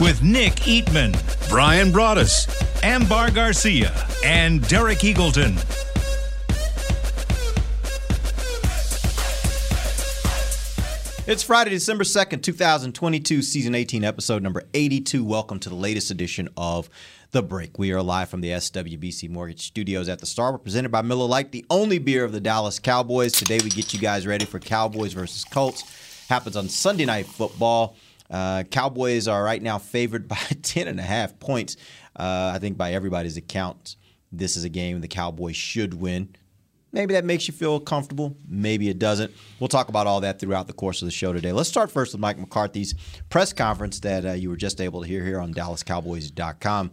With Nick Eatman, Brian Broaddus, Ambar Garcia, and Derek Eagleton. It's Friday, December 2nd, 2022, season 18, episode number 82. Welcome to the latest edition of The Break. We are live from the SWBC Mortgage Studios at the Star. We're presented by Miller Lite, the only beer of the Dallas Cowboys. Today we get you guys ready for Cowboys versus Colts. Happens on Sunday Night Football. Uh, Cowboys are right now favored by 10 and a half points. Uh, I think by everybody's account, this is a game the Cowboys should win. Maybe that makes you feel comfortable. Maybe it doesn't. We'll talk about all that throughout the course of the show today. Let's start first with Mike McCarthy's press conference that uh, you were just able to hear here on DallasCowboys.com.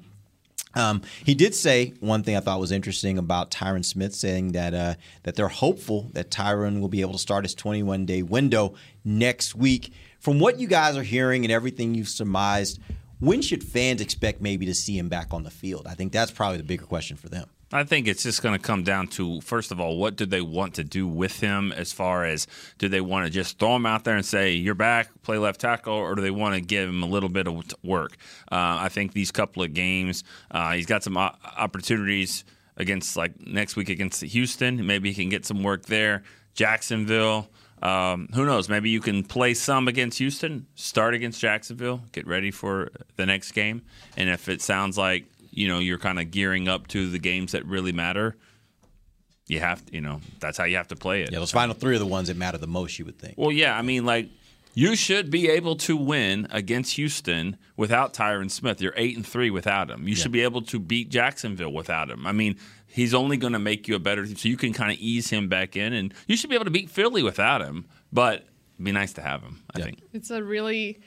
Um, he did say one thing I thought was interesting about Tyron Smith, saying that uh, that they're hopeful that Tyron will be able to start his 21 day window next week. From what you guys are hearing and everything you've surmised, when should fans expect maybe to see him back on the field? I think that's probably the bigger question for them. I think it's just going to come down to first of all, what do they want to do with him? As far as do they want to just throw him out there and say you're back, play left tackle, or do they want to give him a little bit of work? Uh, I think these couple of games, uh, he's got some opportunities against like next week against Houston. Maybe he can get some work there. Jacksonville. Um, who knows? Maybe you can play some against Houston, start against Jacksonville, get ready for the next game, and if it sounds like you know you're kind of gearing up to the games that really matter you have to, you know that's how you have to play it. Yeah, those final three are the ones that matter the most, you would think. well yeah i mean like you should be able to win against houston without tyron smith. You're eight and three without him. You should be able to beat jacksonville without him. I mean he's only going to make you a better team. So you can kind of ease him back in and you should be able to beat philly without him but it'd be nice to have him i think. It's a really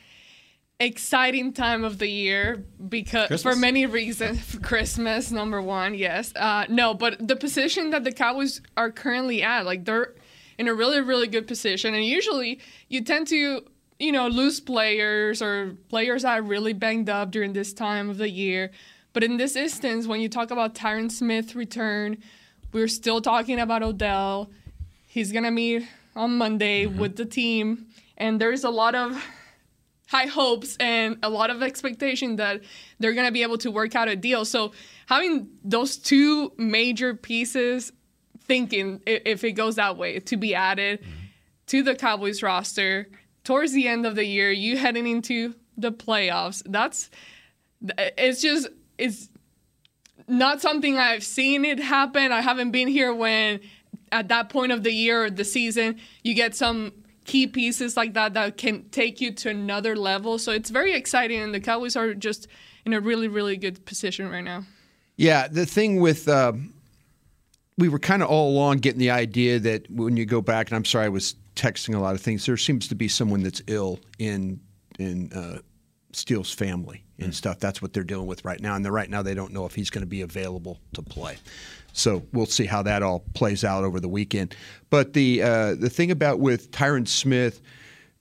exciting time of the year because Christmas? for many reasons. Christmas number one yes. Uh, no but the position that the cowboys are currently at like they're in a really really good position and usually you tend to you know lose players or players that are really banged up during this time of the year but in this instance when you talk about tyron smith return we're still talking about odell he's gonna meet on monday mm-hmm. with the team and there's a lot of high hopes and a lot of expectation that they're going to be able to work out a deal. So having those two major pieces thinking if it goes that way to be added mm-hmm. to the Cowboys roster towards the end of the year, you heading into the playoffs. That's it's just it's not something I've seen it happen. I haven't been here when at that point of the year or the season you get some key pieces like that that can take you to another level. So it's very exciting and the Cowboys are just in a really really good position right now. Yeah, the thing with uh, we were kind of all along getting the idea that when you go back, and I'm sorry, I was texting a lot of things. There seems to be someone that's ill in in uh, Steele's family and stuff. That's what they're dealing with right now, and right now they don't know if he's going to be available to play. So we'll see how that all plays out over the weekend. But the uh, the thing about with Tyron Smith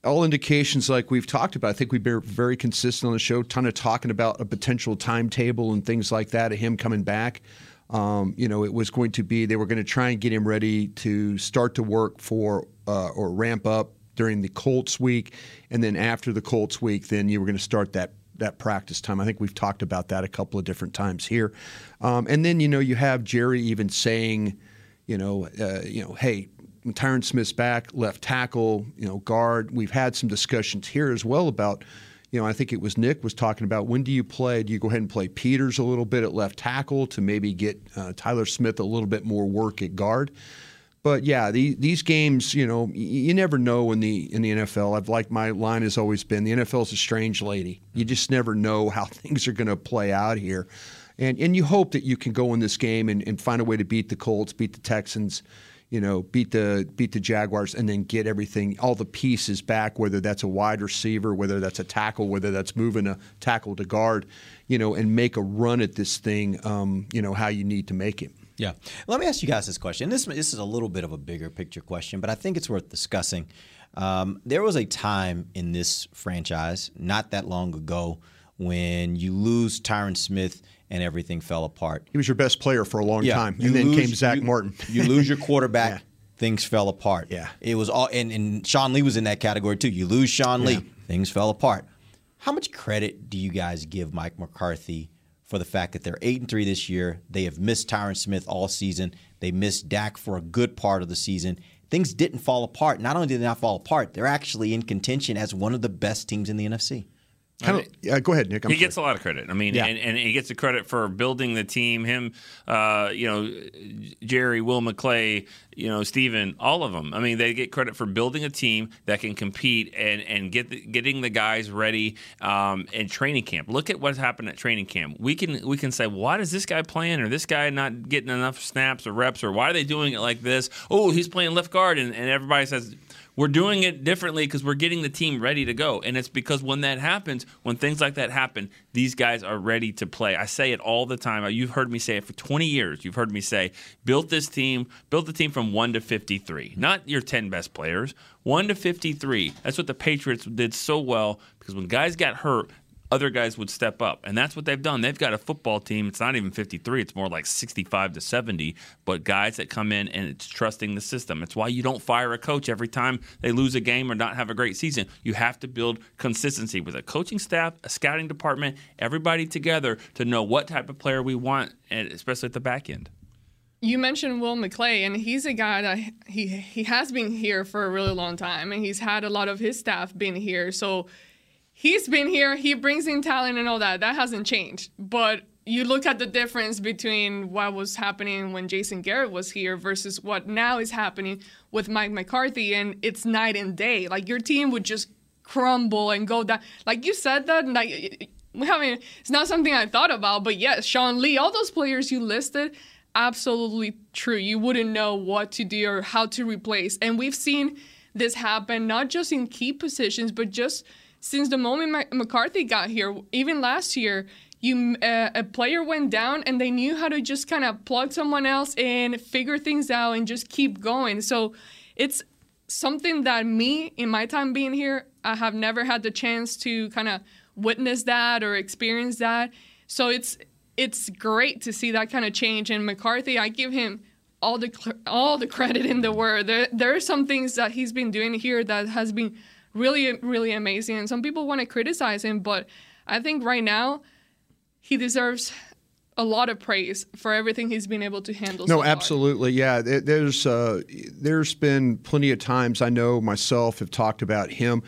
all indications like we've talked about. I think we've been very consistent on the show, ton of talking about a potential timetable and things like that of him coming back. Um, you know, it was going to be they were going to try and get him ready to start to work for uh, or ramp up during the Colts week, and then after the Colts week, then you were going to start that that practice time. I think we've talked about that a couple of different times here, um, and then you know you have Jerry even saying, you know, uh, you know, hey, Tyron Smith's back, left tackle, you know, guard. We've had some discussions here as well about, you know, I think it was Nick was talking about when do you play? Do you go ahead and play Peters a little bit at left tackle to maybe get uh, Tyler Smith a little bit more work at guard? But yeah, the, these games, you know, you never know in the in the NFL. I've like my line has always been the NFL is a strange lady. You just never know how things are going to play out here, and and you hope that you can go in this game and, and find a way to beat the Colts, beat the Texans, you know, beat the beat the Jaguars and then get everything, all the pieces back, whether that's a wide receiver, whether that's a tackle, whether that's moving a tackle to guard, you know, and make a run at this thing, um, you know, how you need to make it. Yeah. Let me ask you guys this question. This this is a little bit of a bigger picture question, but I think it's worth discussing. Um, there was a time in this franchise, not that long ago, when you lose Tyron Smith and everything fell apart. He was your best player for a long Yeah. time, You and then lose- came Zack you- Martin. You lose your quarterback. Yeah. Things fell apart. Yeah. It was all, and, and Sean Lee was in that category too. You lose Sean Lee, things fell apart. How much credit do you guys give Mike McCarthy for the fact that they're eight and three this year? They have missed Tyron Smith all season. They missed Dak for a good part of the season. Things didn't fall apart. Not only did they not fall apart, they're actually in contention as one of the best teams in the NFC. Kind of, yeah, go ahead, Nick. I'm he sorry. gets a lot of credit. I mean, Yeah. and, and he gets the credit for building the team. Him, uh, you know, Jerry, Will McClay, you know, Steven, all of them. I mean, they get credit for building a team that can compete and and get the, getting the guys ready um, in training camp. Look at what's happened at training camp. We can we can say, why is this guy playing or this guy not getting enough snaps or reps or why are they doing it like this? Oh, he's playing left guard, and, and everybody says we're doing it differently because we're getting the team ready to go. And it's because when that happens, when things like that happen, these guys are ready to play. I say it all the time. Uh, you've heard me say it for 20 years. You've heard me say, built this team, built the team from 1 to 53. Not your 10 best players, 1 to 53. That's what the Patriots did so well because when guys got hurt, other guys would step up. And that's what they've done. They've got a football team. It's not even 53, it's more like 65 to 70. But guys that come in and it's trusting the system. It's why you don't fire a coach every time they lose a game or not have a great season. You have to build consistency with a coaching staff, a scouting department, everybody together to know what type of player we want, and especially at the back end. You mentioned Will McClay, and he's a guy that he he has been here for a really long time, and he's had a lot of his staff been here. So he's been here. He brings in talent and all that. That hasn't changed. But you look at the difference between what was happening when Jason Garrett was here versus what now is happening with Mike McCarthy, and it's night and day. Like your team would just crumble and go down. Like you said that, like I mean, it's not something I thought about, but yes, Sean Lee, all those players you listed, absolutely true. You wouldn't know what to do or how to replace. And we've seen this happen not just in key positions, but just since the moment Mc- McCarthy got here, even last year, you uh, a player went down and they knew how to just kind of plug someone else in, figure things out, and just keep going. So it's something that me in my time being here, I have never had the chance to kind of witness that or experience that. So it's it's great to see that kind of change. And McCarthy, I give him all the all the credit in the world. There there are some things that he's been doing here that has been really really amazing. And some people want to criticize him, but I think right now he deserves a lot of praise for everything he's been able to handle. No, so far. absolutely. Yeah, there- there's uh, there's been plenty of times I know myself have talked about him.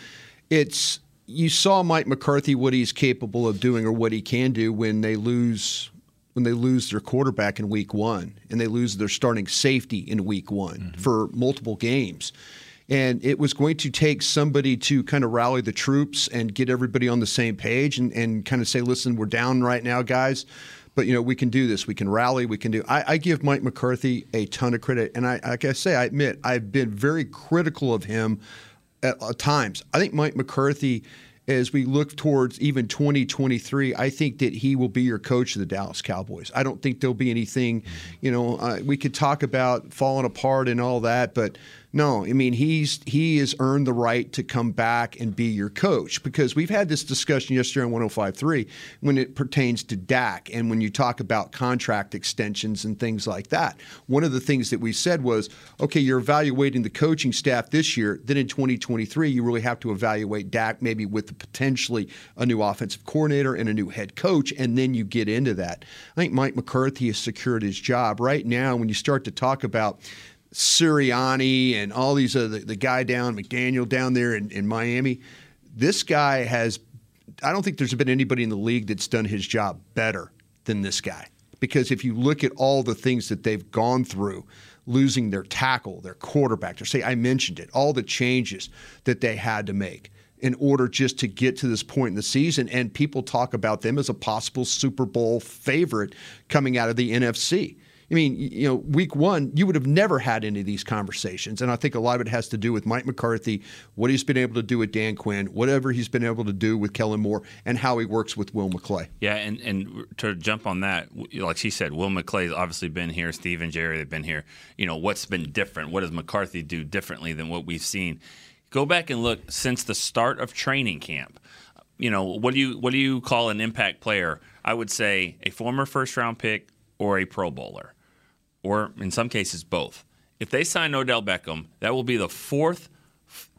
It's you saw Mike McCarthy what he's capable of doing or what he can do when they lose when they lose their quarterback in week one and they lose their starting safety in week one for multiple games. And it was going to take somebody to kind of rally the troops and get everybody on the same page and, and kind of say, listen, we're down right now, guys but you know we can do this. We can rally. We can do. I, I give Mike McCarthy a ton of credit, and I, like I say, I admit I've been very critical of him at, at times. I think Mike McCarthy, as we look towards even 2023, I think that he will be your coach of the Dallas Cowboys. I don't think there'll be anything. You know, uh, we could talk about falling apart and all that, but no, I mean he's he has earned the right to come back and be your coach because we've had this discussion yesterday on 105.3 when it pertains to Dak and when you talk about contract extensions and things like that. One of the things that we said was, okay, you're evaluating the coaching staff this year. Then in 2023, you really have to evaluate Dak maybe with potentially a new offensive coordinator and a new head coach, and then you get into that. I think Mike McCarthy has secured his job right now. When you start to talk about Sirianni and all these other the guy down McDaniel down there in, in Miami. This guy has I don't think there's been anybody in the league that's done his job better than this guy. Because if you look at all the things that they've gone through, losing their tackle, their quarterback, their say I mentioned it, all the changes that they had to make in order just to get to this point in the season. And people talk about them as a possible Super Bowl favorite coming out of the NFC. I mean, you know, week one, you would have never had any of these conversations. And I think a lot of it has to do with Mike McCarthy, what he's been able to do with Dan Quinn, whatever he's been able to do with Kellen Moore, and how he works with Will McClay. Yeah, and, and to jump on that, like she said, Will McClay's obviously been here. Steve and Jerry they've been here. You know, what's been different? What does McCarthy do differently than what we've seen? Go back and look since the start of training camp. You know, what do you what do you call an impact player? I would say a former first round pick or a Pro Bowler, or in some cases both. If they sign Odell Beckham, that will be the fourth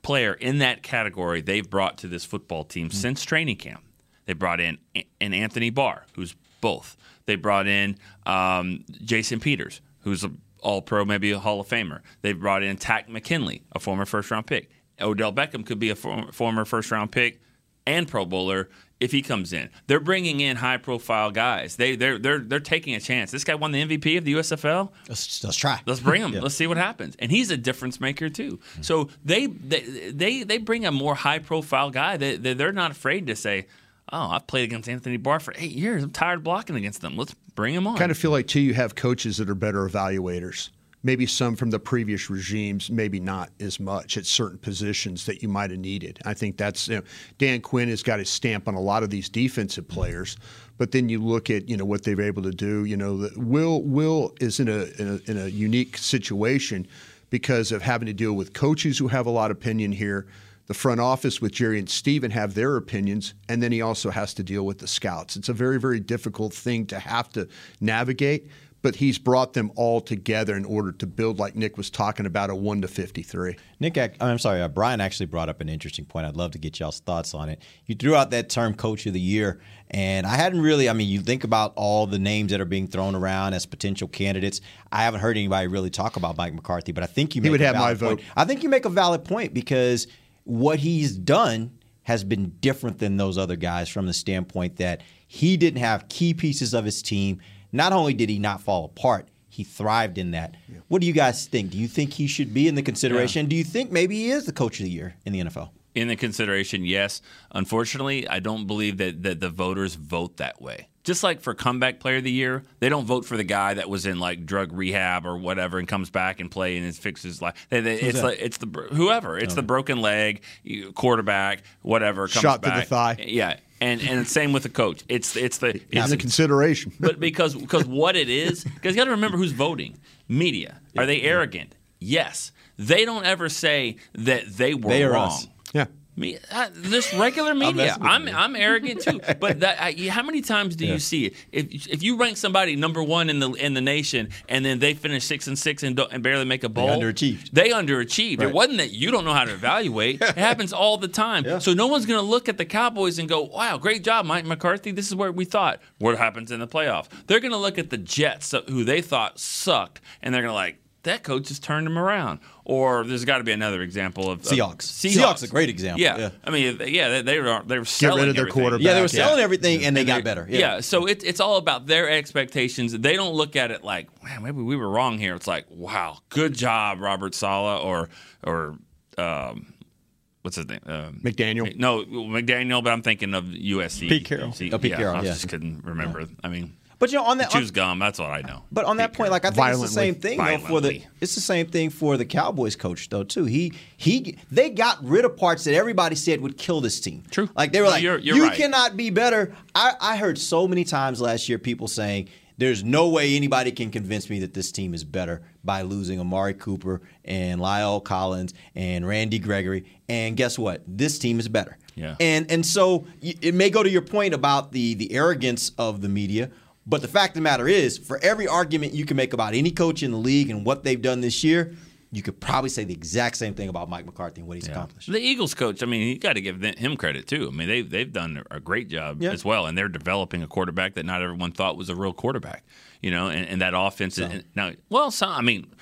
player in that category they've brought to this football team since training camp. They brought in an Anthony Barr, who's both. They brought in um, Jason Peters, who's an All Pro, maybe a Hall of Famer. They brought in Takk McKinley, a former first round pick. Odell Beckham could be a form, former first round pick and Pro Bowler if he comes in. They're bringing in high profile guys. They they're they're they're taking a chance. This guy won the MVP of the USFL. Let's, let's try. Let's bring him. Yeah. Let's see what happens. And he's a difference maker too. Mm-hmm. So they they they, they bring a more high profile guy. They, they they're not afraid to say, "Oh, I've played against Anthony Barr for eight years. I'm tired blocking against them. Let's bring him on." kind of feel like too you have coaches that are better evaluators. Maybe some from the previous regimes, maybe not as much at certain positions that you might have needed. I think that's you know, Dan Quinn has got his stamp on a lot of these defensive players, but then you look at you know what they're able to do. You know, Will Will is in a, in a in a unique situation because of having to deal with coaches who have a lot of opinion here. The front office with Jerry and Steven have their opinions, and then he also has to deal with the scouts. It's a very, very difficult thing to have to navigate, but he's brought them all together in order to build, like Nick was talking about, a 1 to 53. Nick, I'm sorry, uh, Brian actually brought up an interesting point. I'd love to get y'all's thoughts on it. You threw out that term "Coach of the Year," and I hadn't really. I mean, you think about all the names that are being thrown around as potential candidates. I haven't heard anybody really talk about Mike McCarthy, but I think you He would a have my valid point. vote. I think you make a valid point because what he's done has been different than those other guys from the standpoint that he didn't have key pieces of his team. Not only did he not fall apart, he thrived in that. What do you guys think? Do you think he should be in the consideration? Do you think maybe he is the coach of the year in the NFL? in the consideration, yes. Unfortunately, I don't believe that, that the voters vote that way. Just like for comeback player of the year, they don't vote for the guy that was in like drug rehab or whatever and comes back and play and it fixes life. They, they, it's that? like it's the whoever. It's the broken leg, quarterback, whatever comes Shot to the thigh. Yeah, and and same with the coach. It's it's the It's it's a consideration. but because because what it is, because you got to remember who's voting. Media are they arrogant? Yes, they don't ever say that they were They are wrong. us. yeah. Me, uh, this regular media, with I'm. I'm arrogant too. But that, I, how many times do you see it? If if you rank somebody number one in the in the nation and then they finish six and six and, don't, and barely make a bowl, they underachieved. They underachieved. It wasn't that you don't know how to evaluate. it happens all the time. So no one's going to look at the Cowboys and go, "Wow, great job, Mike McCarthy. This is where we thought." What happens in the playoff? They're going to look at the Jets, who they thought sucked, and they're going to like. That coach has turned them around. Or there's got to be another example of of- Seahawks. Seahawks a great example. Yeah, Yeah. I mean, yeah, they, they were they were selling of their everything. quarterback. Yeah, they were Yeah. selling everything and they And got better. Yeah, so it, it's all about their expectations. They don't look at it like, man, maybe we were wrong here. It's like, wow, good job, Robert Saleh, or or um, what's his name? Um, McDaniel. No, McDaniel, but I'm thinking of USC. Pete Carroll. See, Oh, Pete yeah, Carroll, I yeah. just couldn't remember. I mean, But you know, on that, choose gum. That's what I know. But on that point, like I think Violently. it's the same thing though for the it's the same thing for the Cowboys coach though too. He he they got rid of parts that everybody said would kill this team. True. Like they were No, like, you're- you're you right. cannot be better. I, I heard so many times last year people saying there's no way anybody can convince me that this team is better by losing Amari Cooper and La'el Collins and Randy Gregory. And guess what? This team is better. Yeah. And and so it may go to your point about the the arrogance of the media, but the fact of the matter is, for every argument you can make about any coach in the league and what they've done this year, you could probably say the exact same thing about Mike McCarthy and what he's accomplished. The Eagles coach, I mean, you got to give him credit too. I mean, they've they've done a great job Yeah. as well, and they're developing a quarterback that not everyone thought was a real quarterback. You know, and, and that offense is now. Well, some, I mean,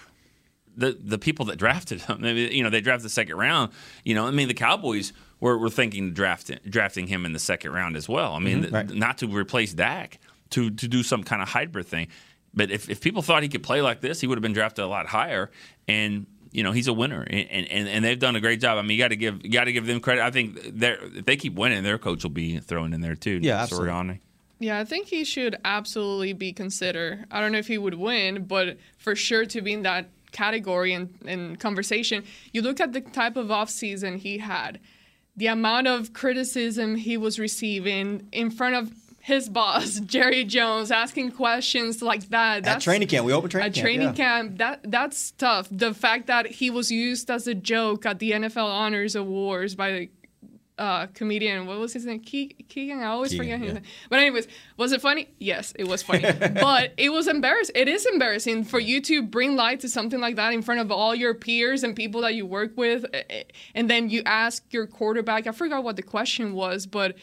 the the people that drafted him, I you know, they drafted the second round. You know, I mean, the Cowboys were, were thinking drafting drafting him in the second round as well. I mean, th- Right. not to replace Dak, to to do some kind of hybrid thing. But if, if people thought he could play like this, he would have been drafted a lot higher. And you know, he's a winner, and and, and they've done a great job. I mean, you got to give you got to give them credit. I think they're if they keep winning, their coach will be thrown in there too. Yeah, absolutely. Sirianni. Yeah, I think he should absolutely be considered. I don't know if he would win, but for sure to be in that category and, and conversation. You look at the type of offseason he had, the amount of criticism he was receiving in front of his boss, Jerry Jones, asking questions like that. At training camp, we open training at camp. training yeah. camp, that that's tough. The fact that he was used as a joke at the NFL Honors Awards by the uh, comedian. What was his name? Ke- Keegan. I always Keegan, forget his yeah. name. But anyways, was it funny? Yes, it was funny. but it was embarrassing. It is embarrassing for you to bring light to something like that in front of all your peers and people that you work with, eh, eh, and then you ask your quarterback. I forgot what the question was, but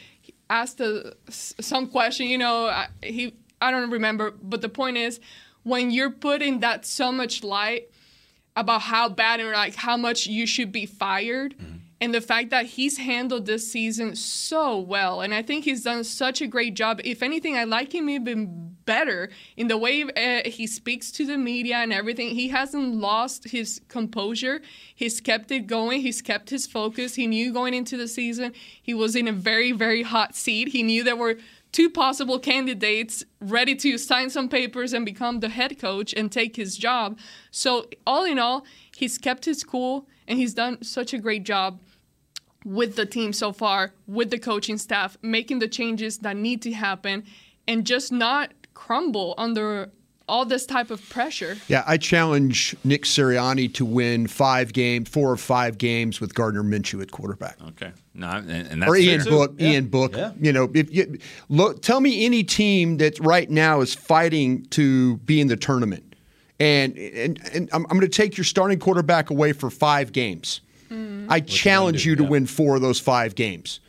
asked a, some question. You know, he. I don't remember. But the point is, when you're putting that so much light about how bad and like how much you should be fired mm-hmm. And the fact that he's handled this season so well and i think he's done such a great job. If anything i like him even better in the way uh, he speaks to the media and everything. He hasn't lost his composure. He's kept it going. He's kept his focus. He knew going into the season he was in a very very hot seat. He knew there were two possible candidates ready to sign some papers and become the head coach and take his job. So, all in all, he's kept his cool and he's done such a great job with the team so far, with the coaching staff, making the changes that need to happen and just not crumble under all this type of pressure. Yeah, I challenge Nick Sirianni to win five game, four or five games with Gardner Minshew at quarterback. Okay. No, and, and that's or Ian fair. Book. Ian Book. Yeah. You know, if you look, tell me any team that right now is fighting to be in the tournament, and and, and I'm, I'm going to take your starting quarterback away for five games. I challenge you to win four of those five games.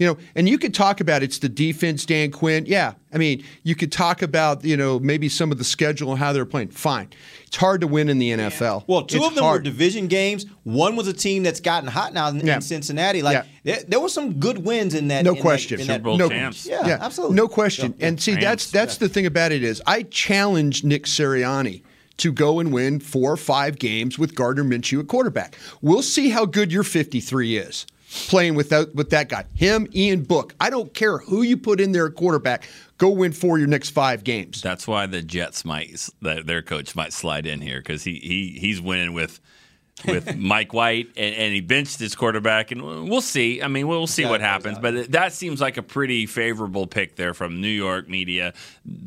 You know, and you could talk about it's the defense, Dan Quinn. Yeah, I mean, you could talk about you know maybe some of the schedule and how they're playing. Fine, it's hard to win in the NFL. Well, two It's of them were division games. One was a team that's gotten hot now in, Yeah. in Cincinnati. Like Yeah. there, there were some good wins in that. No in that- question. in Super that- Bowl no, champs. Yeah, absolutely. No question. Yeah. And see, Rams. that's that's the thing about it is I challenge Nick Sirianni to go and win four or five games with Gardner Minshew at quarterback. We'll see how good your 53 is playing without with that guy. Him, Ian Book. I don't care who you put in there at quarterback. Go win four of your next five games. That's why the Jets might their coach might slide in here because he, he he's winning with with Mike White and, and he benched his quarterback and we'll see. I mean, we'll see what happens. But that seems like a pretty favorable pick there from New York media,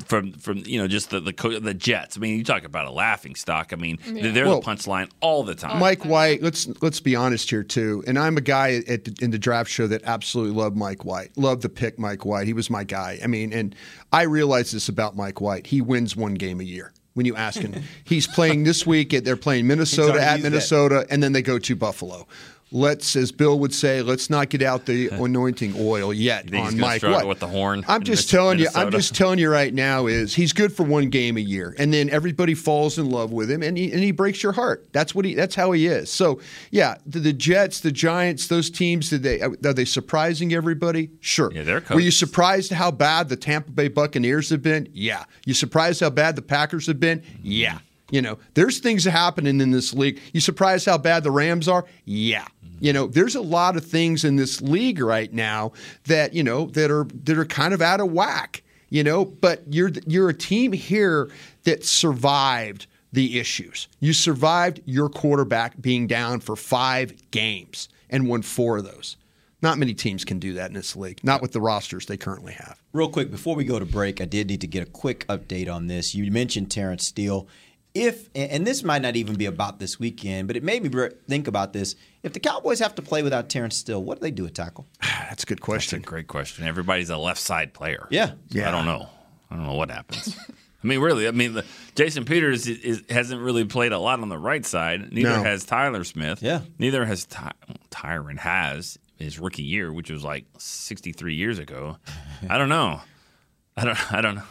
from from you know just the the, the Jets. I mean, you talk about a laughing stock. I mean, they're Well, the punchline all the time. Mike White, let's let's be honest here too. And I'm a guy at the, in the draft show that absolutely loved Mike White. Loved the pick Mike White. He was my guy. I mean, and I realize this about Mike White. He wins one game a year. When you ask him, he's playing this week. They're playing Minnesota at used that. Minnesota, and then they go to Buffalo. Let's, as Bill would say, let's not get out the anointing oil yet on Mike White. with the horn I'm just telling you. I'm just telling you right now is he's good for one game a year, and then everybody falls in love with him, and he and he breaks your heart. That's what he. That's how he is. So yeah, the, the Jets, the Giants, those teams. Did they are they surprising everybody? Sure. Yeah, they're Were you surprised how bad the Tampa Bay Buccaneers have been? Yeah. You surprised how bad the Packers have been? Yeah. You know, there's things happening in this league. You surprised how bad the Rams are? Yeah. You know, there's a lot of things in this league right now that, you know, that are that are kind of out of whack, you know, but you're you're a team here that survived the issues. You survived your quarterback being down for 5 games and won 4 of those. Not many teams can do that in this league, not with the rosters they currently have. Real quick, before we go to break, I did need to get a quick update on this. You mentioned Terrence Steele. If and this might not even be about this weekend, but it made me think about this. If the Cowboys have to play without Terrence Steele, what do they do at tackle? That's a good question. That's a question. great question. Everybody's a left side player. Yeah. Yeah. I don't know. I don't know what happens. I mean, really. I mean, the, Jason Peters is, is, hasn't really played a lot on the right side. Neither No. has Tyler Smith. Yeah. Neither has Ty, Tyron has his rookie year, which was like 63 years ago. I don't know. I don't. I don't know.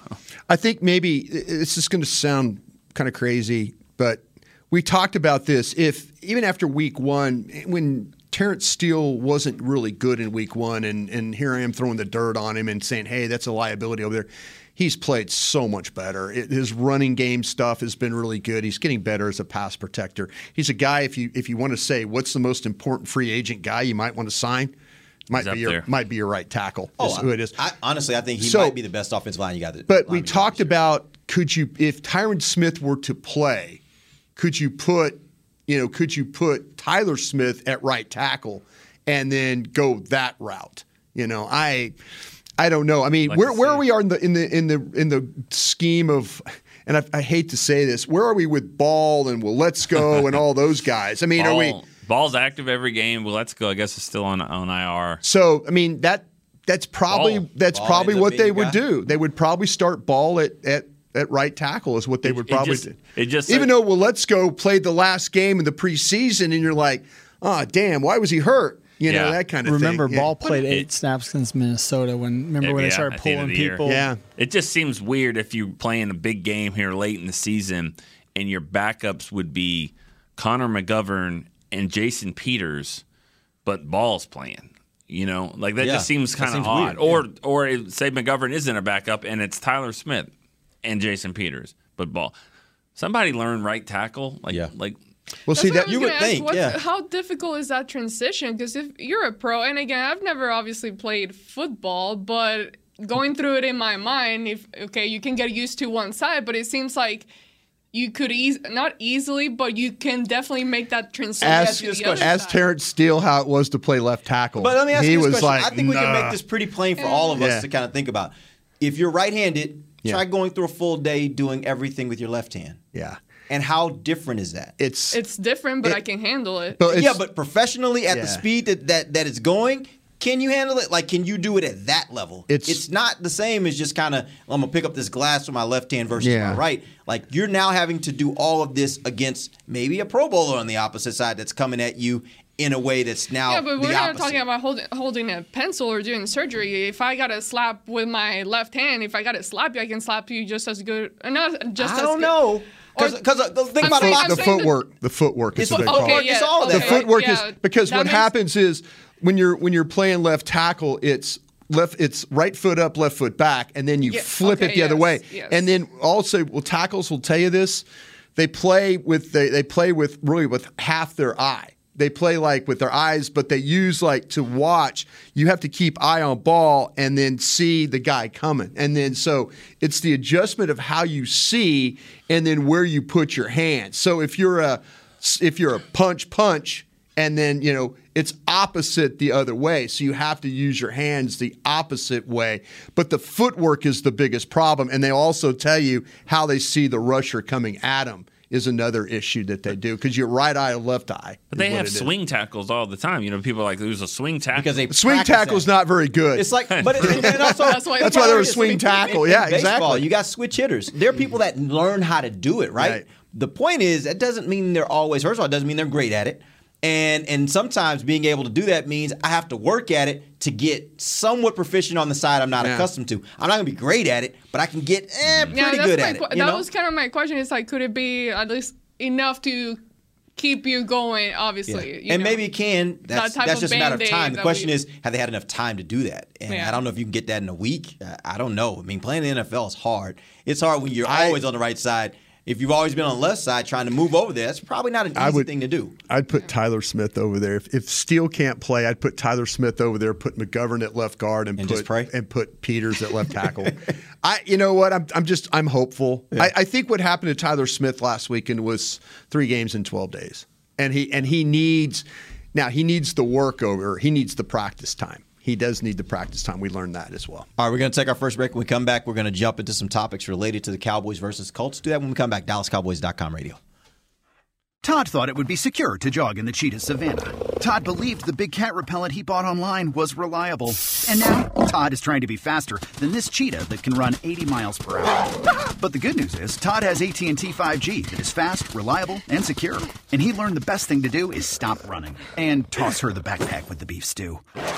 I think maybe this is going to sound kind of crazy, but we talked about this. If even after week one, when Terrence Steele wasn't really good in week one, and, and here I am throwing the dirt on him and saying, hey, that's a liability over there. He's played so much better. It, his running game stuff has been really good. He's getting better as a pass protector. He's a guy. If you if you want to say what's the most important free agent guy you might want to sign, might He's be your there. might be your right tackle. Oh, is Oh, who it is. I, honestly, I think he So- might be the best offensive line you got. to- But we talked about could you if Tyron Smith were to play, could you put you know could you put Tyler Smith at right tackle and then go that route? You know, I I don't know. I mean, Like where to where we are in the in the in the in the scheme of. And I, I hate to say this, where are we with Ball and Waletzko and all those guys? I mean, are we? Ball's active every game. Waletzko. I guess it's still on on IR. So I mean that that's probably Ball. that's Ball probably what they your would guy. do. They would probably start ball at at, at right tackle is what they It- would it probably just- do. it just even said- though Waletzko played the last game in the preseason and you're like oh damn why was he hurt you know that kind of Remember, thing. Yeah. Ball played it- eight snaps against Minnesota. When remember when Yeah, they started at the end of pulling the year. people? Yeah. It just seems weird if you're playing a big game here late in the season and your backups would be Connor McGovern and Jason Peters, but Ball's playing. You know, like that Yeah, just seems kind of odd. weird, Or or say McGovern isn't a backup and it's Tyler Smith and Jason Peters, but Ball. Somebody learn right tackle. Like Yeah. like well That's see that you gonna would ask, think, what's- yeah. How difficult is that transition? Because if you're a pro, and again, I've never obviously played football, but going through it in my mind, if okay, you can get used to one side, but it seems like you could eas- not easily, but you can definitely make that transition. ask, to the other ask. Terrence Steele how it was to play left tackle But let me ask he you this question. like I think we can make this pretty plain for all of us Yeah. to kind of think about. If you're right-handed, Yeah. try going through a full day doing everything with your left hand. yeah And how different is that? it's It's different, but It- I can handle it. but yeah, but professionally at Yeah. the speed that, that that it's going, can you handle it? Like, can you do it at that level? It's- it's not the same as just kind of I'm gonna pick up this glass with my left hand versus Yeah. my right. Like you're now having to do all of this against maybe a Pro Bowler on the opposite side that's coming at you in a way that's now Yeah, but the we're not opposite. talking about holding holding a pencil or doing surgery. If I got to slap with my left hand, if I got to slap you, I can slap you just as good. uh, Not just I as don't good. know because Or- the thing I'm about saying- a lot the footwork the footwork is It's the big the- problem okay, it's all okay, that. the footwork yeah, is because what makes- happens is when you're when you're playing left tackle, it's left it's right foot up, left foot back, and then you Yeah, flip okay, it the other way. yes. And then also, well, tackles will tell you this. They play with they, they play with really with half their eye. They play like with their eyes, but they use like to watch. You have to keep eye on ball and then see the guy coming. And then so it's the adjustment of how you see and then where you put your hands. So if you're a if you're a punch punch and then you know it's opposite the other way so you have to use your hands the opposite way but the footwork is the biggest problem and they also tell you how they see the rusher coming at them is another issue that they do because your right eye and left eye but they have it is. swing tackles all the time. You know, people are like there's a swing tackle because they swing practice tackle's that. not very good It's like, but it, and also That's why- that's why they're a Swing swing tackle yeah in baseball, exactly you got switch hitters. There are people that learn how to do it, right? Right. The point is, that doesn't mean they're always. First of all, it doesn't mean they're great at it, and and sometimes being able to do that means I have to work at it to get somewhat proficient on the side I'm not Yeah. accustomed to. I'm not gonna be great at it, but I can get eh, pretty Yeah, good at que- it. You that know? was kind of my question. Is like, could it be at least enough to keep you going? Yeah. Obviously, you and know? maybe it can. That's, type that's just a matter of time. The question we- is, have they had enough time to do that? And Yeah. I don't know if you can get that in a week. I- I don't know. I mean, playing in the NFL is hard. It's hard when you're I- always on the right side. If you've always been on the left side trying to move over there, that's probably not an easy would- thing to do. I'd put Tyler Smith over there. If, if Steele can't play, I'd put Tyler Smith over there, put McGovern at left guard, and, And put and put Peters at left tackle. I, you know what? I'm, I'm just I'm hopeful. I, I think what happened to Tyler Smith last weekend was three games in 12 days, and he and he needs now he needs the work over. He needs the practice time. He does need the practice time. We learned that as well. All right, we're going to take our first break. When we come back, we're going to jump into some topics related to the Cowboys versus Colts. Do that when we come back. DallasCowboys.com radio. Todd thought it would be secure to jog in the cheetah savannah. Todd believed the big cat repellent he bought online was reliable. And now, Todd is trying to be faster than this cheetah that can run 80 miles per hour. But the good news is, Todd has AT&T 5G that is fast, reliable, and secure. And he learned the best thing to do is stop running and toss her the backpack with the beef stew.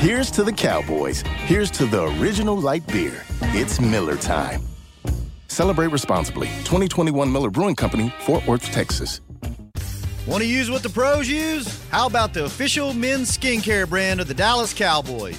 Here's to the Cowboys. Here's to the original light beer. It's Miller time. Celebrate responsibly. 2021 Miller Brewing Company, Fort Worth, Texas. Want to use what the pros use? How about the official men's skincare brand of the Dallas Cowboys?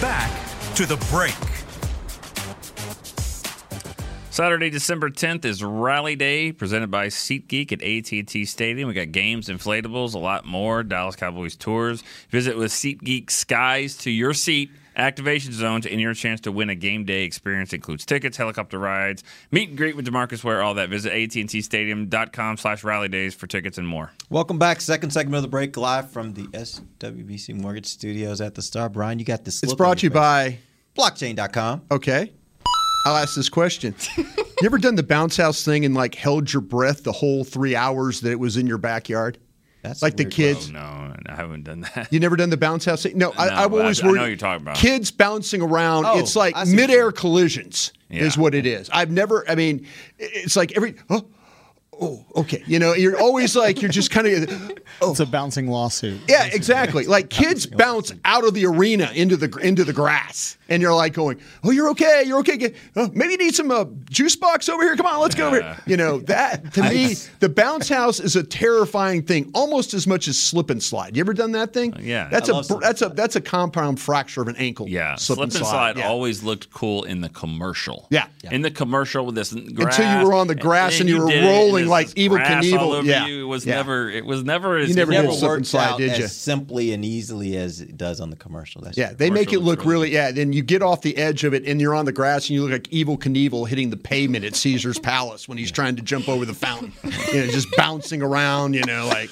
Back to the break. Saturday, December 10th is Rally Day, presented by SeatGeek at AT&T Stadium. We got games, inflatables, a lot more. Dallas Cowboys tours. Visit with SeatGeek Skies to your seat. Activation zones and your chance to win a game day experience includes tickets, helicopter rides, meet and greet with Demarcus Ware, all that. Visit AT&T slash rally days for tickets and more. Welcome back. Second segment of the break, live from the SWBC Mortgage Studios at the Star. Brian, you got this. It's brought to you by blockchain.com. Okay. I'll ask this question. you ever done the bounce house thing and like held your breath the whole three hours that it was in your backyard? That's like the kids. No, I haven't done that. You never done the bounce house thing? No, I, No, I've but I- always I know worried. what you're talking about. Kids bouncing around. Oh, it's like I see what midair collisions is what it is. I've never. I mean, it's like every. Oh, oh, okay. You know, you're always like you're just kind of. It's a bouncing lawsuit. Yeah, exactly. Like kids bounce out of the arena into the into the grass, and you're like going, "Oh, you're okay. You're okay. Get, oh, maybe you need some uh, juice box over here. Come on, let's go over here." You know that to me, the bounce house is a terrifying thing, almost as much as slip and slide. You ever done that thing? yeah. that's I a love slip that's a that's a compound fracture of an ankle. Yeah, slip, slip, and slide, Yeah. always looked cool in the commercial. Yeah. in the commercial with this grass. Until you were on the grass and you were rolling and like Evil grass Knievel. over Yeah. you. It was Yeah. never. It was never. As You never cool. did Never slip and worked slide, out did as you? simply and easily as it does on the commercial. That's Yeah, true. they make it look looks really, yeah. Then you get off the edge of it and you're on the grass and you look like Evil Knievel hitting the pavement at Caesar's Palace when he's trying to jump over the fountain. You know, just bouncing around, you know, like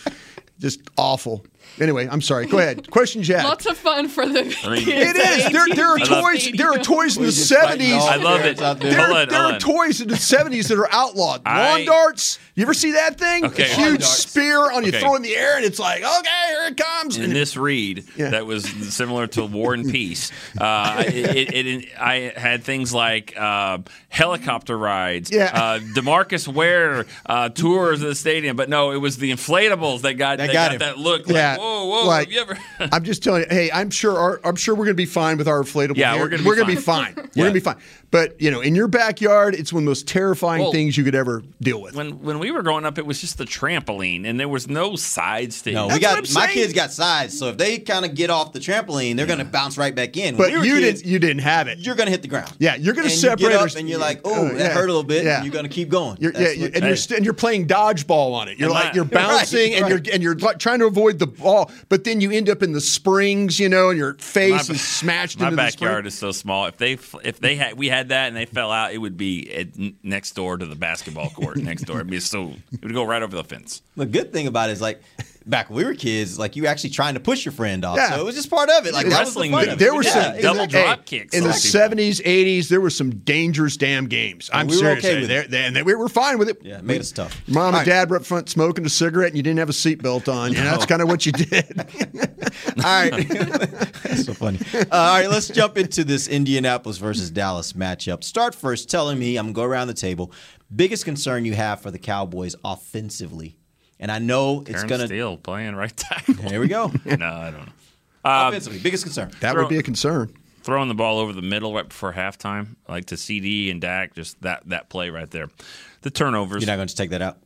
just awful. Anyway, I'm sorry. Go ahead. Question, Jack. Lots of fun for the I mean- kids. It is. There, there are toys. There are toys in the We just fighting seventies. I love it. there. There, Hold on, there hold are toys in the seventies that are outlawed. Lawn I- darts. You ever see that thing? Okay. A huge spear on you, Okay. throw in the air, and it's like, okay, here it comes. in this read Yeah. that was similar to War and Peace. Uh, it, it, it, I had things like uh, helicopter rides, Yeah. uh, Demarcus Ware uh, tours of the stadium, but no, it was the inflatables that got That that got got, that look. Like, Yeah, whoa, whoa, like, have you ever? I'm just telling you. Hey, I'm sure. Our, I'm sure we're going to be fine with our inflatable. Yeah, we're gonna be we're gonna be fine. fine. We're going to be fine. But you know, in your backyard, it's one of the most terrifying Well, things you could ever deal with. when when we were growing up, it was just the trampoline, and there was no sides to No, it. we got what I'm my saying. kids got sides, so if they kind of get off the trampoline, they're going to bounce right back in. When but we you kids, didn't. You didn't have it. You're going to hit the ground. Yeah, you're going to separate. You get up us- and you're like, oh, that yeah. hurt a little bit. Yeah. And you're going to keep going. You're, yeah, you- what- and you're st- and you're playing dodgeball on it. You're And like my- you're bouncing and Right, you're and you're like, trying to avoid the ball, but then you end up in the springs, you know, and your face My- is smashed My into backyard the is so small. If they if they had we had that and they fell out, it would be at, next door to the basketball court next door. It'd be so it would go right over the fence. The good thing about it is like back when we were kids, like you were actually trying to push your friend off. Yeah. So it was just part of it. Like that was the fun. There were Yeah, some it- double in the, drop hey, kicks in the seventies, eighties. There were some dangerous damn games. I'm we were serious. okay with They- it. they- and they- we were fine with it. Yeah, it made us tough. Your mom All and dad were up front smoking a cigarette, and you didn't have a seatbelt on. And that's kind of what you did. All right. That's so funny. Uh, all right, let's jump into this Indianapolis versus Dallas matchup. Start first telling me, I'm going to go around the table, biggest concern you have for the Cowboys offensively. And I know it's going to. Steele playing right tackle. There we go. no, I don't know. Uh, offensively, biggest concern. that Throw- would be a concern. throwing the ball over the middle right before halftime, like to CeeDee and Dak, just that that play right there. The turnovers. You're not going to take that out?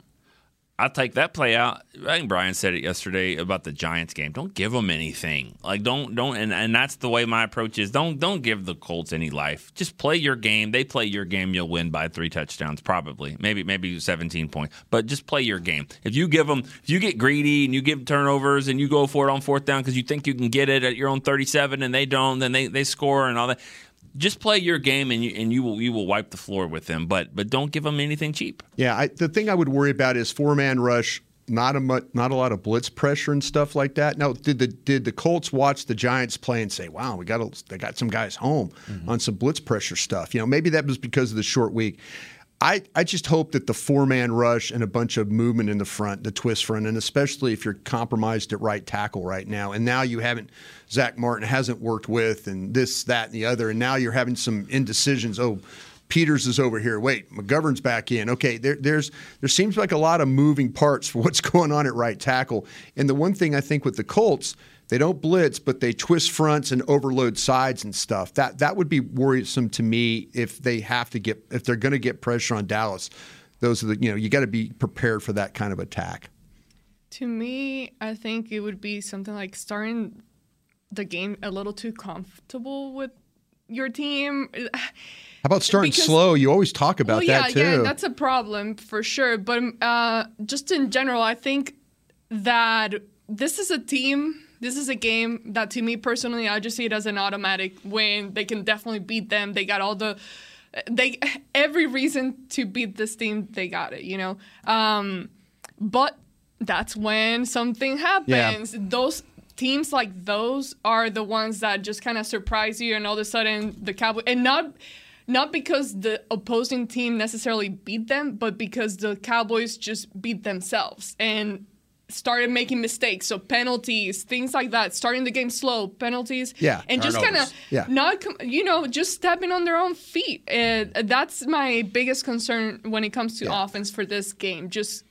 I'll take that play out. I think Brian said it yesterday about the Giants game. Don't give them anything. Like don't don't and, and that's the way my approach is. Don't don't give the Colts any life. Just play your game. They play your game, you'll win by three touchdowns probably. Maybe maybe 17 points. But just play your game. If you give them if you get greedy and you give turnovers and you go for it on fourth down because you think you can get it at your own 37 and they don't, then they they score and all that. Just play your game and you and you will you will wipe the floor with them. But but don't give them anything cheap. Yeah, I, the thing I would worry about is four man rush. Not a much, not a lot of blitz pressure and stuff like that. Now, did the did the Colts watch the Giants play and say, "Wow, we got a, they got some guys home mm-hmm. on some blitz pressure stuff"? You know, maybe that was because of the short week. I, I just hope that the four man rush and a bunch of movement in the front, the twist front, and especially if you're compromised at right tackle right now, and now you haven't, Zack Martin hasn't worked with, and this, that, and the other, and now you're having some indecisions. Oh, Peters is over here. Wait, McGovern's back in. Okay, there, there's there seems like a lot of moving parts for what's going on at right tackle. And the one thing I think with the Colts, they don't blitz, but they twist fronts and overload sides and stuff. That that would be worrisome to me if they have to get if they're going to get pressure on Dallas. Those are the you know you got to be prepared for that kind of attack. To me, I think it would be something like starting the game a little too comfortable with your team. How about starting Because- slow? You always talk about well, yeah, that too. yeah, that's a problem for sure. But uh, just in general, I think that this is a team. This is a game that, to me personally, I just see it as an automatic win. They can definitely beat them. They got all the, they every reason to beat this team. They got it, you know. Um, but that's when something happens. Those teams like those are the ones that just kind of surprise you, and all of a sudden the Cowboys, and not not because the opposing team necessarily beat them, but because the Cowboys just beat themselves and started making mistakes. So penalties, things like that. Starting the game slow, penalties, Yeah. and just kind of Yeah. not, you know, just stepping on their own feet. Uh, that's my biggest concern when it comes to offense for this game. Just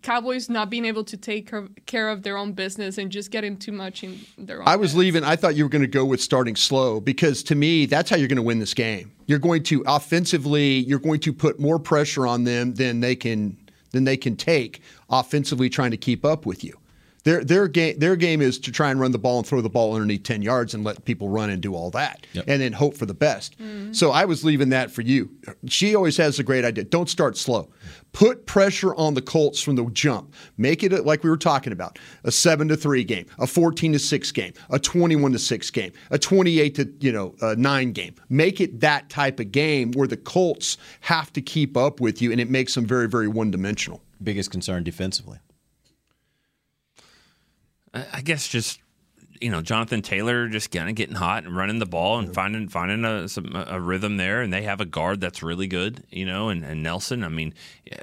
Cowboys not being able to take care- care of their own business and just getting too much in their own. I was leaving. I thought you were going to go with starting slow because to me, that's how you're going to win this game. You're going to offensively, you're going to put more pressure on them than they can than they can take offensively, trying to keep up with you. Their their game their game is to try and run the ball and throw the ball underneath ten yards and let people run and do all that, and then hope for the best. So I was leaving that for you. She always has a great idea. Don't start slow. Put pressure on the Colts from the jump. Make it a- like we were talking about a seven to three game, a fourteen to six game, a twenty-one to six game, a twenty-eight to you know uh, nine game. Make it that type of game where the Colts have to keep up with you, and it makes them very very one-dimensional. Biggest concern defensively. I guess just you know Jonathan Taylor just kind of getting hot and running the ball and finding finding a, some, a rhythm there, and they have a guard that's really good, you know, and, and Nelson. I mean,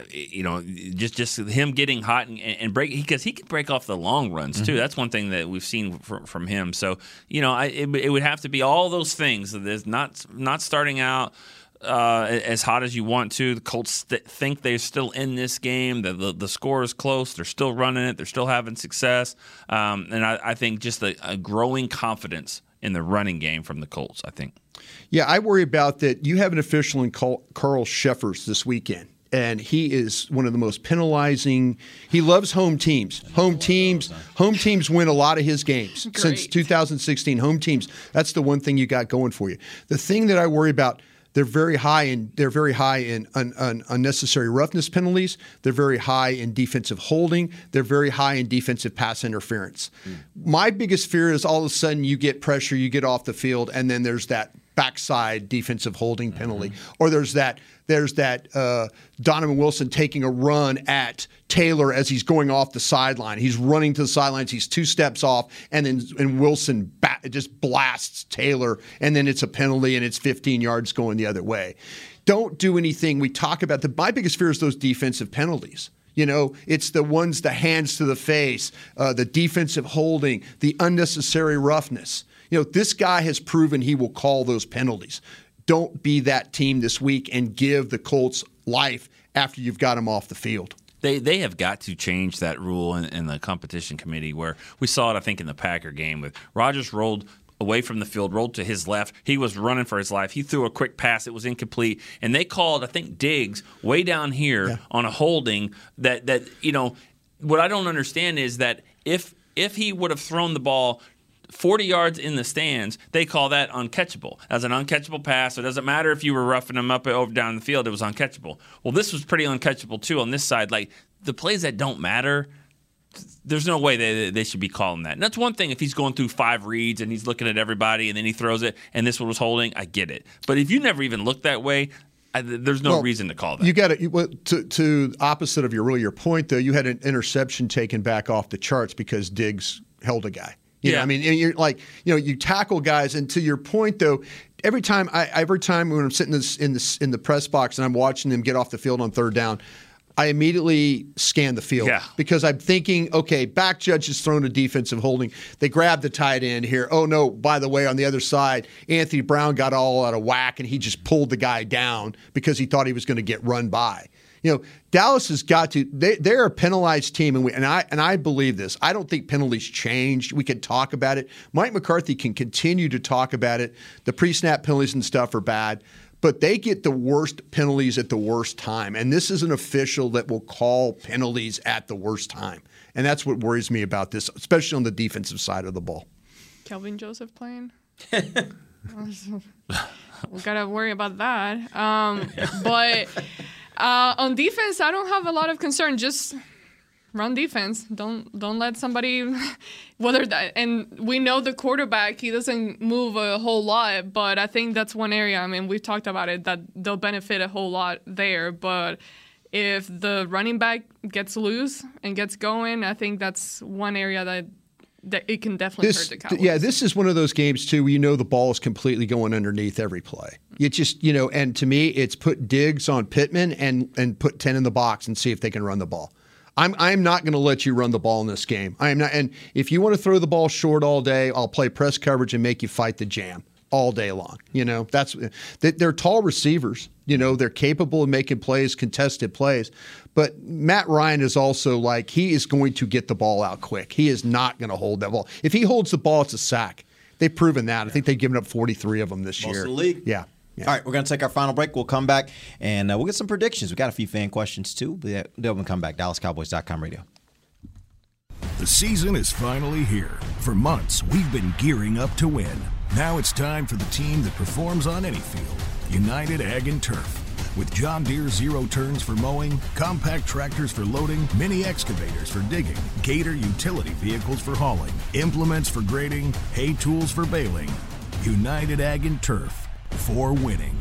you know, just just him getting hot and, and break because he can break off the long runs too. Mhm. That's one thing that we've seen from, from him. So you know, I, it, it would have to be all those things. There's not not starting out uh, as hot as you want to. The Colts th- think they're still in this game. The, the the score is close. They're still running it. They're still having success. Um, and I, I think just a, a growing confidence in the running game from the Colts. I think. Yeah, I worry about that. You have an official in Carl Carl Cheffers this weekend, and he is one of the most penalizing. He loves home teams. Home teams. Home teams win a lot of his games since 2016. Home teams. That's the one thing you got going for you. The thing that I worry about. They're very high in they're very high in un, un, unnecessary roughness penalties. They're very high in defensive holding. They're very high in defensive pass interference. Hmm. My biggest fear is all of a sudden you get pressure, you get off the field, and then there's that backside defensive holding penalty, or there's that there's that uh, Donovan Wilson taking a run at Taylor as he's going off the sideline. He's running to the sidelines. He's two steps off, and then and Wilson bat, just blasts Taylor, and then it's a penalty, and it's 15 yards going the other way. Don't do anything. We talk about the my biggest fear is those defensive penalties. You know, it's the ones, the hands to the face, uh, the defensive holding, the unnecessary roughness. You know, this guy has proven he will call those penalties. Don't be that team this week and give the Colts life after you've got him off the field. They they have got to change that rule in, in, the competition committee where we saw it. I think in the Packer game with Rodgers rolled away from the field, rolled to his left. He was running for his life. He threw a quick pass. It was incomplete, and they called I think Diggs way down here yeah. on a holding that that you know what I don't understand is that if if he would have thrown the ball 40 yards in the stands, they call that uncatchable. As an uncatchable pass, it doesn't matter if you were roughing them up over down the field, it was uncatchable. Well, this was pretty uncatchable too on this side. Like the plays that don't matter, there's no way they, they should be calling that. And that's one thing if he's going through five reads and he's looking at everybody and then he throws it and this one was holding, I get it. But if you never even look that way, I, there's no well, reason to call that. You got to to to opposite of your really your point though. You had an interception taken back off the charts because Diggs held a guy. You yeah, know, I mean, you're like, you know, you tackle guys, and to your point though, every time I every time when I'm sitting in, this, in this in the press box and I'm watching them get off the field on third down, I immediately scan the field yeah. because I'm thinking, okay, back judge has thrown a defensive holding. They grab the tight end here. Oh no, by the way, on the other side, Anthony Brown got all out of whack and he just pulled the guy down because he thought he was going to get run by. You know, Dallas has got to. They, they're a penalized team, and we, and I and I believe this. I don't think penalties changed. We could talk about it. Mike McCarthy can continue to talk about it. The pre-snap penalties and stuff are bad, but they get the worst penalties at the worst time. And this is an official that will call penalties at the worst time, and that's what worries me about this, especially on the defensive side of the ball. Kelvin Joseph playing. we gotta worry about that. Um, but uh, on defense, I don't have a lot of concern. Just run defense. Don't don't let somebody whether that and we know the quarterback he doesn't move a whole lot, but I think that's one area. I mean, we've talked about it that they'll benefit a whole lot there, but if the running back gets loose and gets going, I think that's one area that that it can definitely this, hurt the Cowboys. Yeah, this is one of those games too where you know the ball is completely going underneath every play. You just you know, and to me, it's put Diggs on Pittman and and put ten in the box and see if they can run the ball. I'm I'm not going to let you run the ball in this game. I am not. And if you want to throw the ball short all day, I'll play press coverage and make you fight the jam all day long. You know, that's they're tall receivers. You know, they're capable of making plays, contested plays. But Matt Ryan is also like he is going to get the ball out quick. He is not going to hold that ball. If he holds the ball, it's a sack. They've proven that. I think they've given up 43 of them this Most year. Of the league. Yeah. Yeah. All right, we're going to take our final break. We'll come back and uh, we'll get some predictions. We got a few fan questions too. But they'll come back. DallasCowboys.com radio. The season is finally here. For months, we've been gearing up to win. Now it's time for the team that performs on any field United Ag and Turf. With John Deere zero turns for mowing, compact tractors for loading, mini excavators for digging, Gator utility vehicles for hauling, implements for grading, hay tools for baling. United Ag and Turf for winning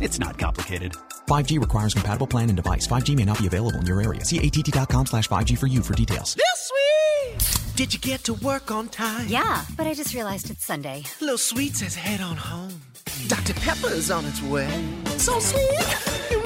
It's not complicated. 5G requires compatible plan and device. 5G may not be available in your area. See att.com slash 5G for you for details. This sweet! Did you get to work on time? Yeah, but I just realized it's Sunday. Little Sweet says head on home. Dr. Pepper's on its way. So sweet,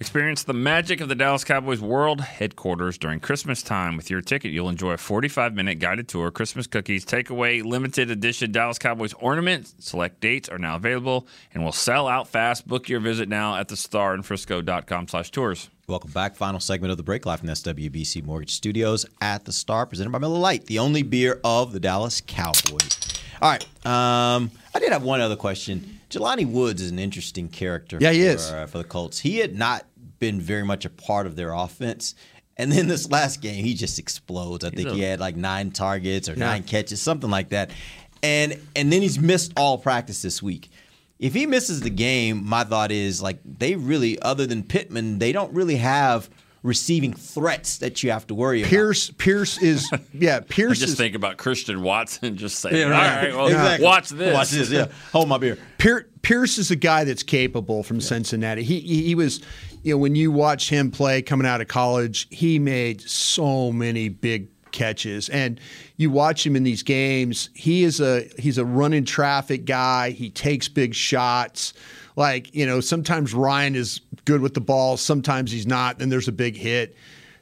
Experience the magic of the Dallas Cowboys World Headquarters during Christmas time. With your ticket, you'll enjoy a 45 minute guided tour, Christmas cookies, takeaway, limited edition Dallas Cowboys ornaments. Select dates are now available and will sell out fast. Book your visit now at thestarinfrisco.com slash tours. Welcome back. Final segment of the break live from SWBC Mortgage Studios at the Star, presented by Miller Lite, the only beer of the Dallas Cowboys. All right. Um, I did have one other question. Jelani Woods is an interesting character. Yeah, he for, is. Uh, for the Colts. He had not been very much a part of their offense. And then this last game, he just explodes. I think a- he had like nine targets or Yeah. nine catches, something like that. And and then he's missed all practice this week. If he misses the game, my thought is like they really, other than Pittman, they don't really have receiving threats that you have to worry about. Pierce Pierce is yeah I Pierce just is think about Christian Watson just saying, Yeah, all right. right, well, Exactly. watch this. Watch this, yeah. Hold my beer. Pier- Pierce is a guy that's capable from Cincinnati. He, he he was, you know, when you watch him play coming out of college, he made so many big catches, and you watch him in these games. He is a he's a running traffic guy. He takes big shots. Like you know, sometimes Ryan is good with the ball, sometimes he's not. Then there's a big hit.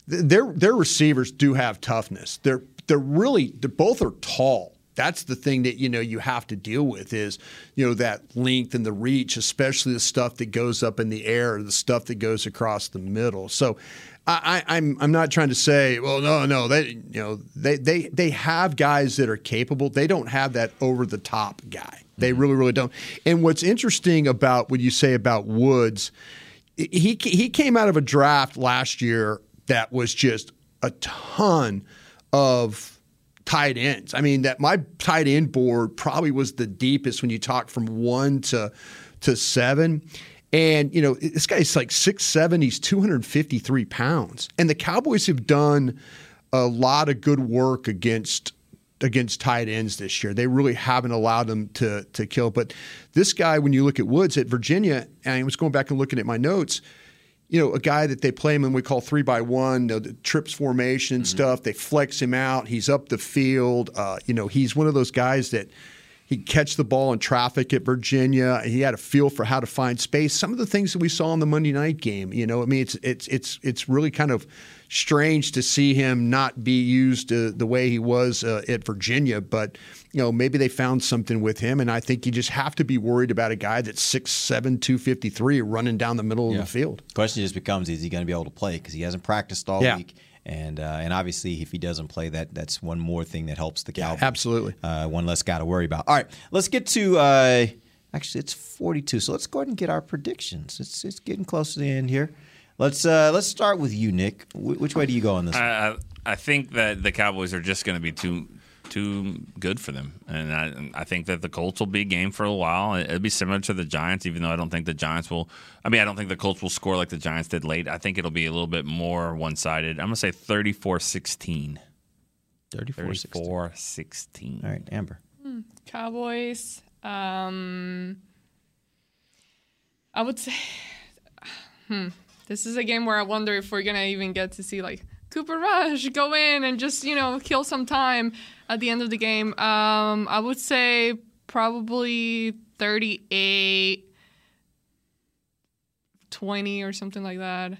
Their their receivers do have toughness. They're they're really they both are tall that's the thing that you know you have to deal with is you know that length and the reach especially the stuff that goes up in the air the stuff that goes across the middle so I, I'm I'm not trying to say well no no they you know they they they have guys that are capable they don't have that over the top guy they mm-hmm. really really don't and what's interesting about what you say about Woods he he came out of a draft last year that was just a ton of tight ends. I mean, that my tight end board probably was the deepest when you talk from one to to seven. And you know, this guy's like six seven. He's two hundred fifty three pounds, and the Cowboys have done a lot of good work against against tight ends this year. They really haven't allowed them to to kill. But this guy, when you look at Woods at Virginia, and I was going back and looking at my notes, you know, a guy that they play him and we call three by one, you know, the trips formation and stuff. They flex him out. He's up the field. Uh, you know, he's one of those guys that he catch the ball in traffic at Virginia. He had a feel for how to find space. Some of the things that we saw in the Monday night game, you know, I mean, it's it's it's it's really kind of strange to see him not be used uh, the way he was uh, at Virginia, but you know, maybe they found something with him, and I think you just have to be worried about a guy that's 6'7", 253 running down the middle of the field. Question just becomes: Is he going to be able to play? Because he hasn't practiced all Yeah. week, and uh, and obviously, if he doesn't play, that that's one more thing that helps the Cowboys. absolutely. uh, one less guy to worry about. All right, let's get to. Uh, actually, it's forty-two. So let's go ahead and get our predictions. It's it's getting close to the end here. Let's uh, let's start with you, Nick. Wh- which way do you go on this? one? I, I, I think that the Cowboys are just going to be too too good for them, and I, I think that the Colts will be a game for a while. It'll be similar to the Giants, even though I don't think the Giants will. I mean, I don't think the Colts will score like the Giants did late. I think it'll be a little bit more one sided. I'm going to say 34-16. 34-16. All right, Amber. Hmm, Cowboys. Um, I would say, hmm, this is a game where I wonder if we're gonna even get to see like Cooper Rush go in and just you know kill some time at the end of the game. Um, I would say probably 38, 20 or something like that.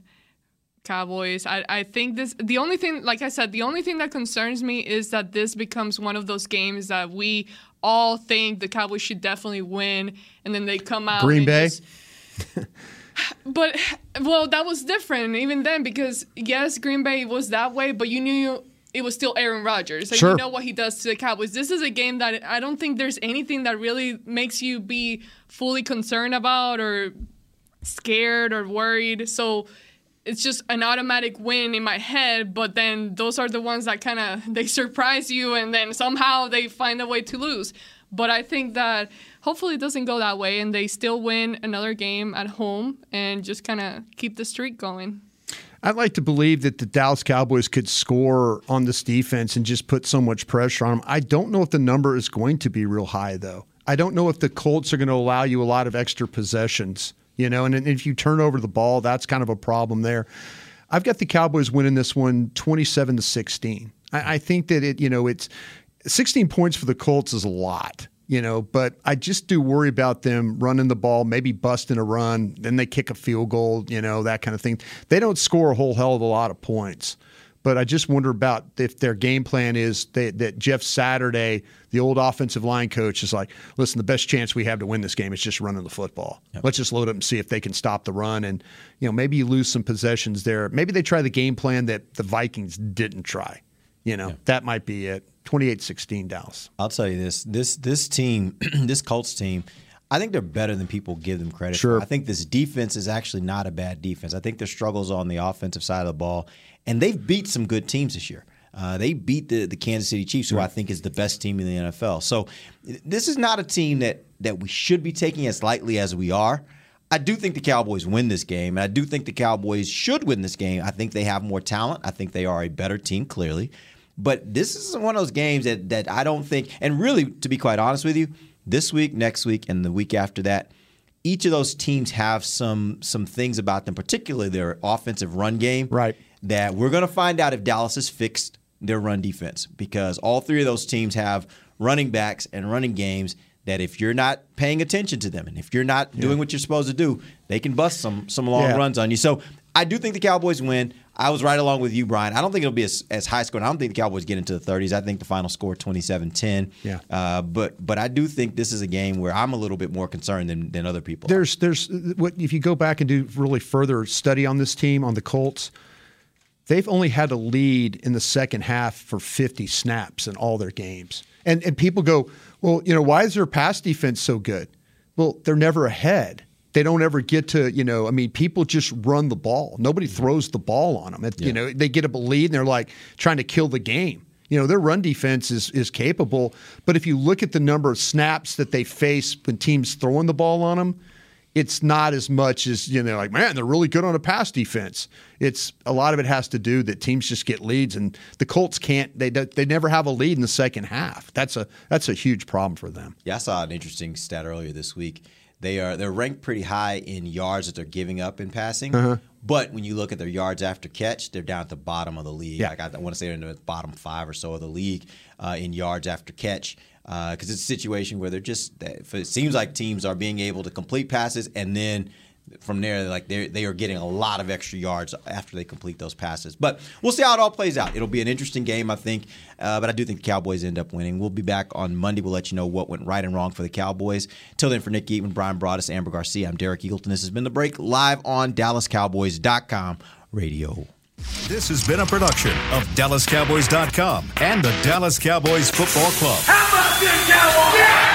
Cowboys. I, I think this the only thing like I said, the only thing that concerns me is that this becomes one of those games that we all think the Cowboys should definitely win and then they come out Green Bay? just- But well, that was different even then because yes, Green Bay was that way, but you knew it was still Aaron Rodgers. and Sure. you know what he does to the Cowboys. This is a game that I don't think there's anything that really makes you be fully concerned about or scared or worried. So it's just an automatic win in my head, but then those are the ones that kind of they surprise you and then somehow they find a way to lose. But I think that hopefully it doesn't go that way and they still win another game at home and just kind of keep the streak going. I'd like to believe that the Dallas Cowboys could score on this defense and just put so much pressure on them. I don't know if the number is going to be real high, though. I don't know if the Colts are going to allow you a lot of extra possessions, you know, and if you turn over the ball, that's kind of a problem there. I've got the Cowboys winning this one 27 to 16. I, I think that it, you know, it's 16 points for the Colts is a lot, you know, but I just do worry about them running the ball, maybe busting a run, then they kick a field goal, you know, that kind of thing. They don't score a whole hell of a lot of points. But I just wonder about if their game plan is they, that Jeff Saturday, the old offensive line coach, is like, listen, the best chance we have to win this game is just running the football. Let's just load up and see if they can stop the run. And, you know, maybe you lose some possessions there. Maybe they try the game plan that the Vikings didn't try. You know, that might be it. 28-16 Dallas. I'll tell you this: this this team, this Colts team, I think they're better than people give them credit. Sure. For. I think this defense is actually not a bad defense. I think their struggles on the offensive side of the ball, and they've beat some good teams this year. Uh, they beat the, the Kansas City Chiefs, who I think is the best team in the NFL. So this is not a team that that we should be taking as lightly as we are. I do think the Cowboys win this game, and I do think the Cowboys should win this game. I think they have more talent. I think they are a better team, clearly. But this is one of those games that that I don't think, and really, to be quite honest with you, this week, next week, and the week after that, each of those teams have some some things about them, particularly their offensive run game, right? That we're going to find out if Dallas has fixed their run defense because all three of those teams have running backs and running games that if you're not paying attention to them and if you're not doing what you're supposed to do, they can bust some some long Yeah. runs on you. So I do think the Cowboys win. I was right along with you, Bryan. I don't think it'll be as, as high scoring. I don't think the Cowboys get into the 30s. I think the final score 27-10. Yeah. Uh, but but I do think this is a game where I'm a little bit more concerned than, than other people. There's there's what if you go back and do really further study on this team on the Colts, they've only had a lead in the second half for 50 snaps in all their games. And and people go, well, you know, why is their pass defense so good? Well, they're never ahead. They don't ever get to, you know, I mean, people just run the ball. Nobody throws the ball on them. It, You know, they get a lead and they're like trying to kill the game. You know, their run defense is is capable, but if you look at the number of snaps that they face when teams throwing the ball on them, it's not as much as you know they're like man they're really good on a pass defense it's a lot of it has to do that teams just get leads and the colts can't they they never have a lead in the second half that's a that's a huge problem for them Yeah, I saw an interesting stat earlier this week. They are they're ranked pretty high in yards that they're giving up in passing. Uh-huh. But when you look at their yards after catch, they're down at the bottom of the league. Yeah. Like I, I want to say they're in the bottom five or so of the league uh, in yards after catch. Because it's a situation where they're just it seems like teams are being able to complete passes and then from there like they they are getting a lot of extra yards after they complete those passes. But we'll see how it all plays out. It'll be an interesting game, I think. Uh, but I do think the Cowboys end up winning. We'll be back on Monday. We'll let you know what went right and wrong for the Cowboys. Till then, for Nick Eatman, Bryan Broaddus, Amber Garcia, I'm Derek Eagleton. This has been the break live on DallasCowboys.com radio. This has been a production of DallasCowboys.com and the Dallas Cowboys Football Club. How about this, Cowboys?